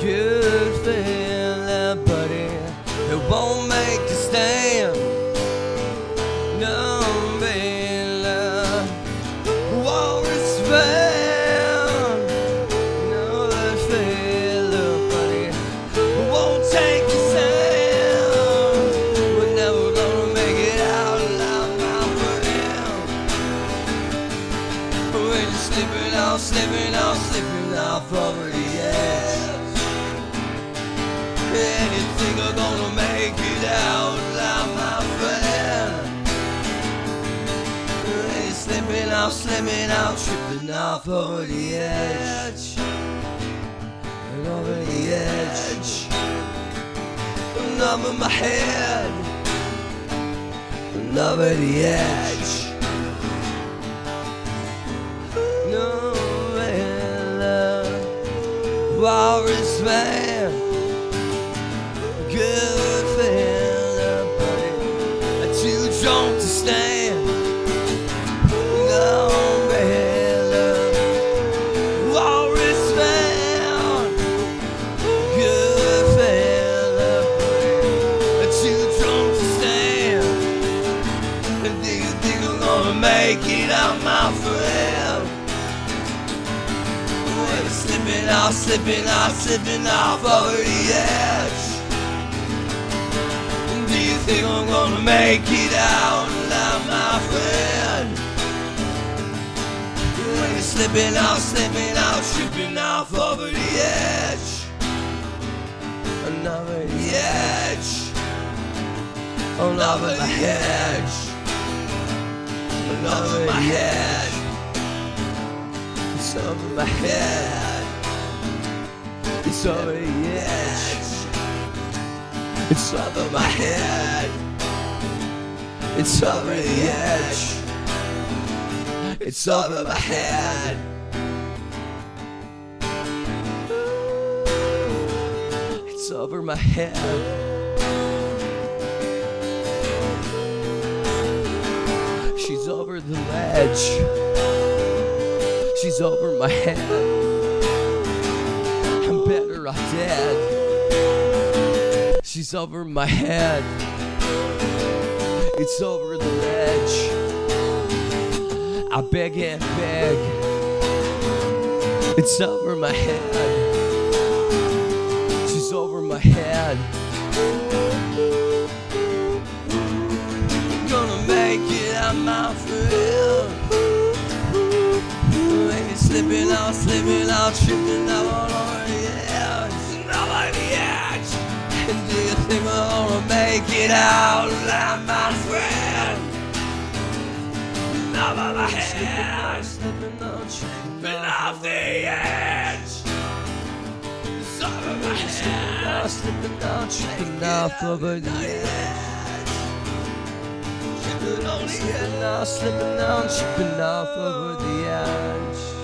feel buddy. It won't make a stand. No, man, won't respect. No, that feel buddy. Won't take a stand. We're never gonna make it out alive, my friend. We're just slipping off, slipping off, off, slipping off, tripping off over the edge. And over the edge. And over my head. And over the edge. No man, walrus man, make it out, my friend? I'm slipping off, slipping off, slipping off over the edge. Do you think I'm gonna make it out alive, my friend? You're slipping off, slipping off, tripping off over the edge. And over the edge. Head. It's over my head. It's over the edge. It's over my head. It's over the edge. It's over my head. It's over my head. The ledge. She's over my head. I'm better off dead. She's over my head. It's over the ledge. I beg and beg. It's over my head. She's over my head. Make it out, my friend. Maybe slipping out, slipping out, tripping out all over the edge, all over the edge. And do you think we're gonna make it out alive, my friend? Over my head, slipping out, tripping off the edge. My head, slipping out, tripping off over the edge. Slipping out, slipping out, slipping out, tripping off over the edge.